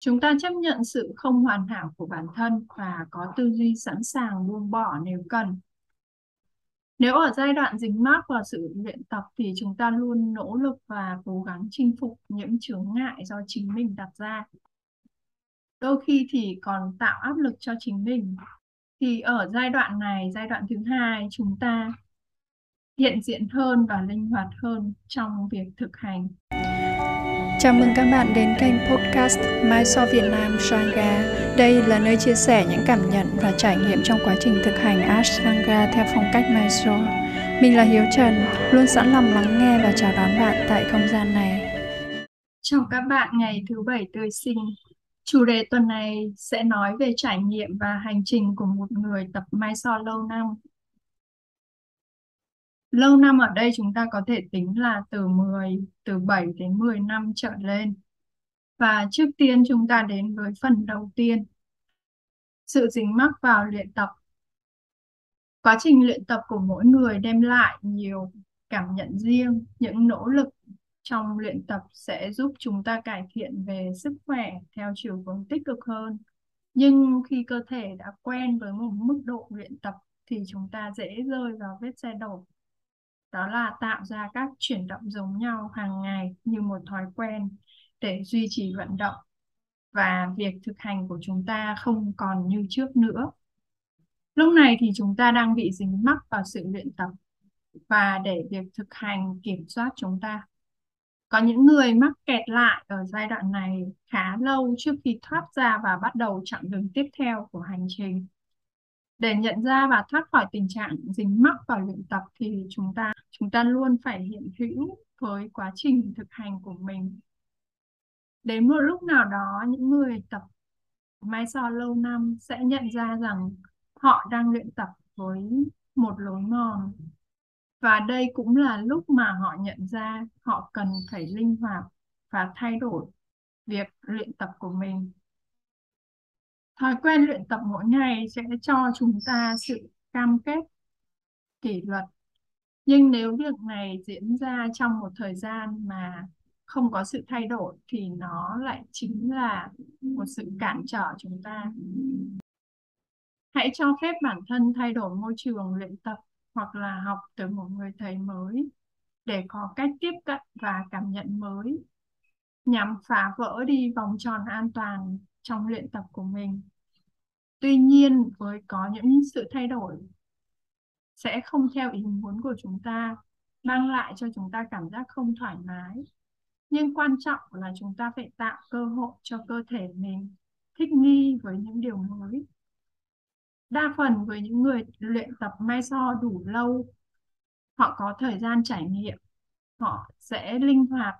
Chúng ta chấp nhận sự không hoàn hảo của bản thân và có tư duy sẵn sàng buông bỏ nếu cần. Nếu ở giai đoạn dính mắc vào sự luyện tập thì chúng ta luôn nỗ lực và cố gắng chinh phục những chướng ngại do chính mình đặt ra. Đôi khi thì còn tạo áp lực cho chính mình. Thì ở giai đoạn này, giai đoạn thứ hai, chúng ta hiện diện hơn và linh hoạt hơn trong việc thực hành. Chào mừng các bạn đến kênh podcast Mai So Việt Nam Sangha. Đây là nơi chia sẻ những cảm nhận và trải nghiệm trong quá trình thực hành Ashtanga theo phong cách Mai So. Mình là Hiếu Trần, luôn sẵn lòng lắng nghe và chào đón bạn tại không gian này. Chào các bạn ngày thứ bảy tươi sinh. Chủ đề tuần này sẽ nói về trải nghiệm và hành trình của một người tập Mai So lâu năm Lâu năm ở đây chúng ta có thể tính là từ 10, từ 7 đến 10 năm trở lên. Và trước tiên chúng ta đến với phần đầu tiên. Sự dính mắc vào luyện tập. Quá trình luyện tập của mỗi người đem lại nhiều cảm nhận riêng, những nỗ lực trong luyện tập sẽ giúp chúng ta cải thiện về sức khỏe theo chiều hướng tích cực hơn. Nhưng khi cơ thể đã quen với một mức độ luyện tập thì chúng ta dễ rơi vào vết xe đổ đó là tạo ra các chuyển động giống nhau hàng ngày như một thói quen để duy trì vận động và việc thực hành của chúng ta không còn như trước nữa. Lúc này thì chúng ta đang bị dính mắc vào sự luyện tập và để việc thực hành kiểm soát chúng ta. Có những người mắc kẹt lại ở giai đoạn này khá lâu trước khi thoát ra và bắt đầu chặng đường tiếp theo của hành trình. Để nhận ra và thoát khỏi tình trạng dính mắc vào luyện tập thì chúng ta chúng ta luôn phải hiện hữu với quá trình thực hành của mình. Đến một lúc nào đó, những người tập mai so lâu năm sẽ nhận ra rằng họ đang luyện tập với một lối mòn và đây cũng là lúc mà họ nhận ra họ cần phải linh hoạt và thay đổi việc luyện tập của mình thói quen luyện tập mỗi ngày sẽ cho chúng ta sự cam kết kỷ luật nhưng nếu việc này diễn ra trong một thời gian mà không có sự thay đổi thì nó lại chính là một sự cản trở chúng ta hãy cho phép bản thân thay đổi môi trường luyện tập hoặc là học từ một người thầy mới để có cách tiếp cận và cảm nhận mới nhằm phá vỡ đi vòng tròn an toàn trong luyện tập của mình. Tuy nhiên, với có những sự thay đổi sẽ không theo ý muốn của chúng ta, mang lại cho chúng ta cảm giác không thoải mái. Nhưng quan trọng là chúng ta phải tạo cơ hội cho cơ thể mình thích nghi với những điều mới. Đa phần với những người luyện tập mai so đủ lâu, họ có thời gian trải nghiệm, họ sẽ linh hoạt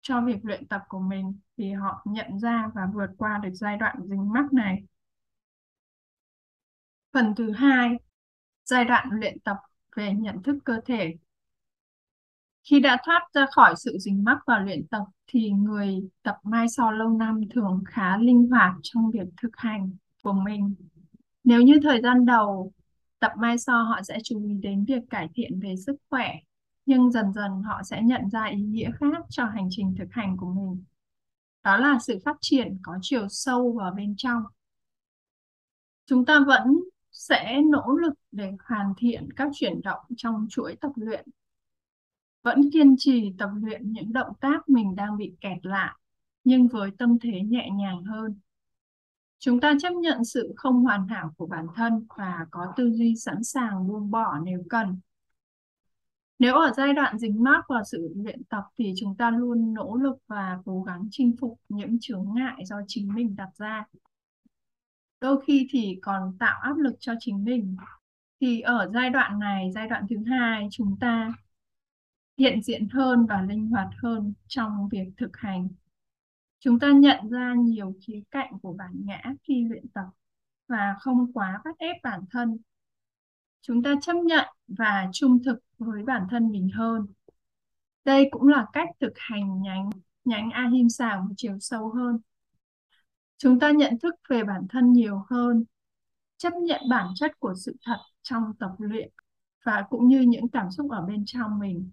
cho việc luyện tập của mình thì họ nhận ra và vượt qua được giai đoạn dính mắc này. Phần thứ hai, giai đoạn luyện tập về nhận thức cơ thể. Khi đã thoát ra khỏi sự dính mắc vào luyện tập thì người tập mai so lâu năm thường khá linh hoạt trong việc thực hành của mình. Nếu như thời gian đầu tập mai so họ sẽ chú ý đến việc cải thiện về sức khỏe, nhưng dần dần họ sẽ nhận ra ý nghĩa khác cho hành trình thực hành của mình. Đó là sự phát triển có chiều sâu vào bên trong. Chúng ta vẫn sẽ nỗ lực để hoàn thiện các chuyển động trong chuỗi tập luyện. Vẫn kiên trì tập luyện những động tác mình đang bị kẹt lại, nhưng với tâm thế nhẹ nhàng hơn. Chúng ta chấp nhận sự không hoàn hảo của bản thân và có tư duy sẵn sàng buông bỏ nếu cần. Nếu ở giai đoạn dính mắc vào sự luyện tập thì chúng ta luôn nỗ lực và cố gắng chinh phục những chướng ngại do chính mình đặt ra. Đôi khi thì còn tạo áp lực cho chính mình. Thì ở giai đoạn này, giai đoạn thứ hai, chúng ta hiện diện hơn và linh hoạt hơn trong việc thực hành. Chúng ta nhận ra nhiều khía cạnh của bản ngã khi luyện tập và không quá bắt ép bản thân. Chúng ta chấp nhận và trung thực với bản thân mình hơn. Đây cũng là cách thực hành nhánh nhánh Ahimsa một chiều sâu hơn. Chúng ta nhận thức về bản thân nhiều hơn, chấp nhận bản chất của sự thật trong tập luyện và cũng như những cảm xúc ở bên trong mình.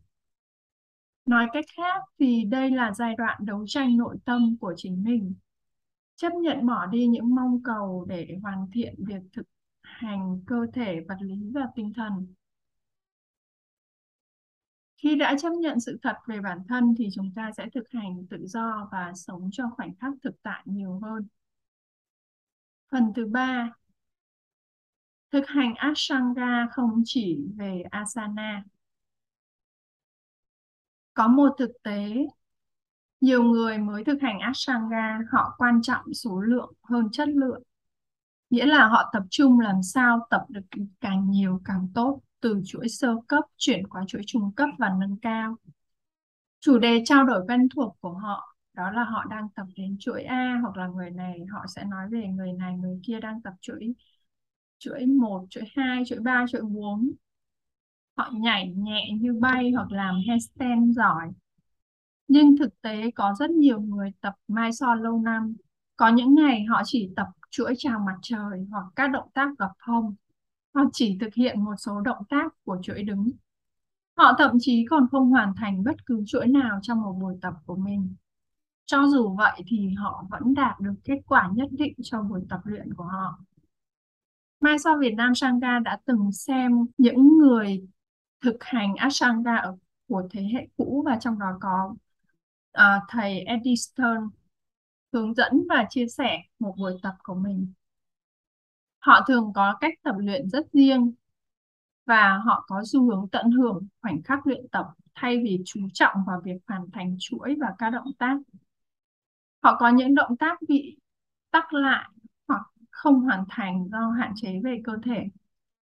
Nói cách khác thì đây là giai đoạn đấu tranh nội tâm của chính mình. chấp nhận bỏ đi những mong cầu để hoàn thiện việc thực hành cơ thể vật lý và tinh thần khi đã chấp nhận sự thật về bản thân thì chúng ta sẽ thực hành tự do và sống cho khoảnh khắc thực tại nhiều phần thứ ba. Thực hành ashtanga không chỉ về asana. Có một thực tế. Nhiều người mới thực hành ashtanga họ quan trọng số lượng hơn chất lượng. Nghĩa là họ tập trung làm sao tập được càng nhiều càng tốt, từ chuỗi sơ cấp, chuyển qua chuỗi trung cấp và nâng cao. Chủ đề trao đổi quen thuộc của họ đó là họ đang tập đến chuỗi A hoặc là người này họ sẽ nói về người này người kia đang tập chuỗi chuỗi 1, chuỗi 2, chuỗi 3, chuỗi 4 họ nhảy nhẹ như bay hoặc làm handstand giỏi. Nhưng thực tế có rất nhiều người tập mai so lâu năm. Có những ngày họ chỉ tập chuỗi chào mặt trời hoặc các động tác gập hông. Họ chỉ thực hiện một số động tác của chuỗi đứng. Họ thậm chí còn không hoàn thành bất cứ chuỗi nào trong một buổi tập của mình cho dù vậy thì họ vẫn đạt được kết quả nhất định trong buổi tập luyện của họ Mai sau Việt Nam Sangha đã từng xem những người thực hành Ashtanga ở của thế hệ cũ và trong đó có uh, thầy Eddie Stern hướng dẫn và chia sẻ một buổi tập của mình. Họ thường có cách tập luyện rất riêng và họ có xu hướng tận hưởng khoảnh khắc luyện tập thay vì chú trọng vào việc hoàn thành chuỗi và các động tác. Họ có những động tác bị tắc lại hoặc không hoàn thành do hạn chế về cơ thể.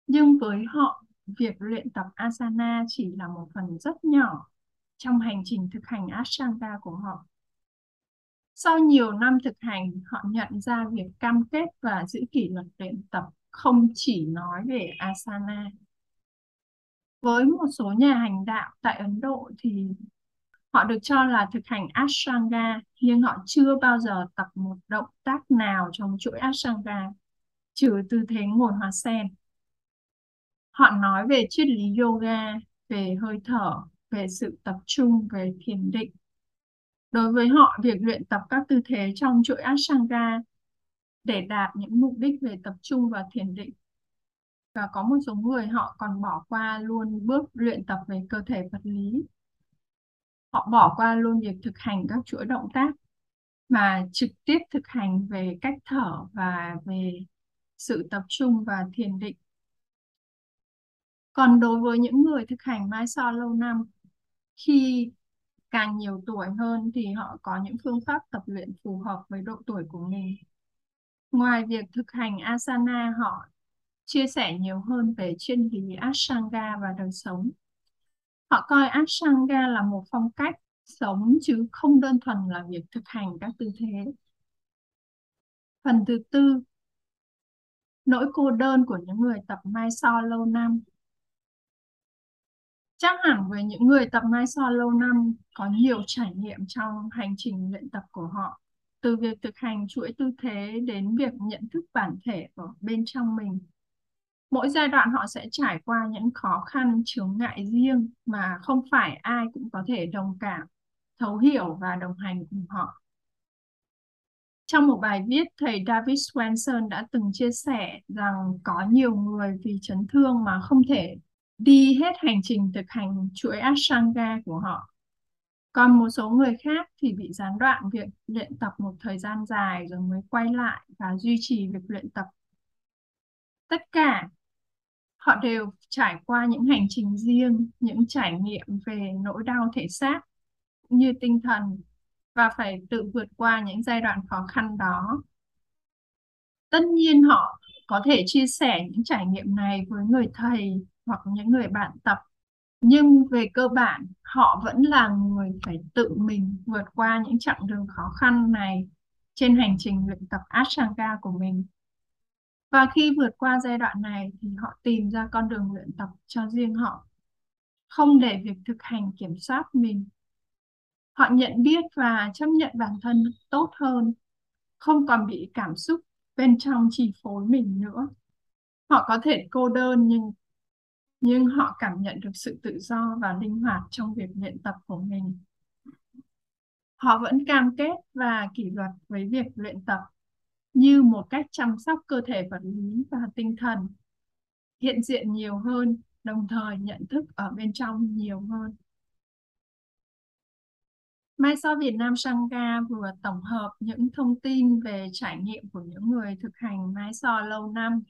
Nhưng với họ, việc luyện tập asana chỉ là một phần rất nhỏ trong hành trình thực hành Ashtanga của họ. Sau nhiều năm thực hành, họ nhận ra việc cam kết và giữ kỷ luật luyện tập không chỉ nói về asana. Với một số nhà hành đạo tại Ấn Độ thì họ được cho là thực hành Ashtanga nhưng họ chưa bao giờ tập một động tác nào trong chuỗi Ashtanga trừ tư thế ngồi hoa sen. Họ nói về triết lý yoga, về hơi thở, về sự tập trung, về thiền định. Đối với họ, việc luyện tập các tư thế trong chuỗi Ashtanga để đạt những mục đích về tập trung và thiền định. Và có một số người họ còn bỏ qua luôn bước luyện tập về cơ thể vật lý. Họ bỏ qua luôn việc thực hành các chuỗi động tác mà trực tiếp thực hành về cách thở và về sự tập trung và thiền định. Còn đối với những người thực hành Mai So lâu năm, khi càng nhiều tuổi hơn thì họ có những phương pháp tập luyện phù hợp với độ tuổi của mình. Ngoài việc thực hành asana, họ chia sẻ nhiều hơn về chuyên lý Ashtanga và đời sống. Họ coi Ashtanga là một phong cách sống chứ không đơn thuần là việc thực hành các tư thế. Phần thứ tư, nỗi cô đơn của những người tập Mai So lâu năm. Chắc hẳn với những người tập Mai So lâu năm có nhiều trải nghiệm trong hành trình luyện tập của họ, từ việc thực hành chuỗi tư thế đến việc nhận thức bản thể ở bên trong mình. Mỗi giai đoạn họ sẽ trải qua những khó khăn, chướng ngại riêng mà không phải ai cũng có thể đồng cảm, thấu hiểu và đồng hành cùng họ. Trong một bài viết, thầy David Swenson đã từng chia sẻ rằng có nhiều người vì chấn thương mà không thể đi hết hành trình thực hành chuỗi Ashtanga của họ. Còn một số người khác thì bị gián đoạn việc luyện tập một thời gian dài rồi mới quay lại và duy trì việc luyện tập. Tất cả họ đều trải qua những hành trình riêng, những trải nghiệm về nỗi đau thể xác như tinh thần và phải tự vượt qua những giai đoạn khó khăn đó. Tất nhiên họ có thể chia sẻ những trải nghiệm này với người thầy hoặc những người bạn tập nhưng về cơ bản họ vẫn là người phải tự mình vượt qua những chặng đường khó khăn này trên hành trình luyện tập Ashtanga của mình. Và khi vượt qua giai đoạn này thì họ tìm ra con đường luyện tập cho riêng họ, không để việc thực hành kiểm soát mình. Họ nhận biết và chấp nhận bản thân tốt hơn, không còn bị cảm xúc bên trong chi phối mình nữa. Họ có thể cô đơn nhưng nhưng họ cảm nhận được sự tự do và linh hoạt trong việc luyện tập của mình. Họ vẫn cam kết và kỷ luật với việc luyện tập như một cách chăm sóc cơ thể vật lý và tinh thần hiện diện nhiều hơn đồng thời nhận thức ở bên trong nhiều hơn Mai so Việt Nam Sangha vừa tổng hợp những thông tin về trải nghiệm của những người thực hành Mai so lâu năm.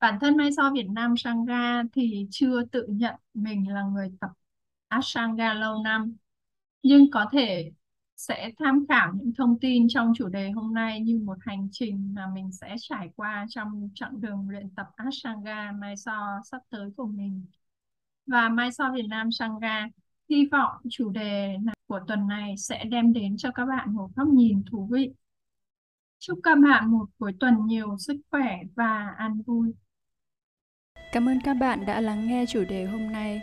Bản thân Mai so Việt Nam Sangha thì chưa tự nhận mình là người tập Ashtanga lâu năm, nhưng có thể sẽ tham khảo những thông tin trong chủ đề hôm nay như một hành trình mà mình sẽ trải qua trong chặng đường luyện tập Ashtanga Mai so sắp tới của mình. Và Mai so Việt Nam Sangha hy vọng chủ đề của tuần này sẽ đem đến cho các bạn một góc nhìn thú vị. Chúc các bạn một cuối tuần nhiều sức khỏe và an vui. Cảm ơn các bạn đã lắng nghe chủ đề hôm nay.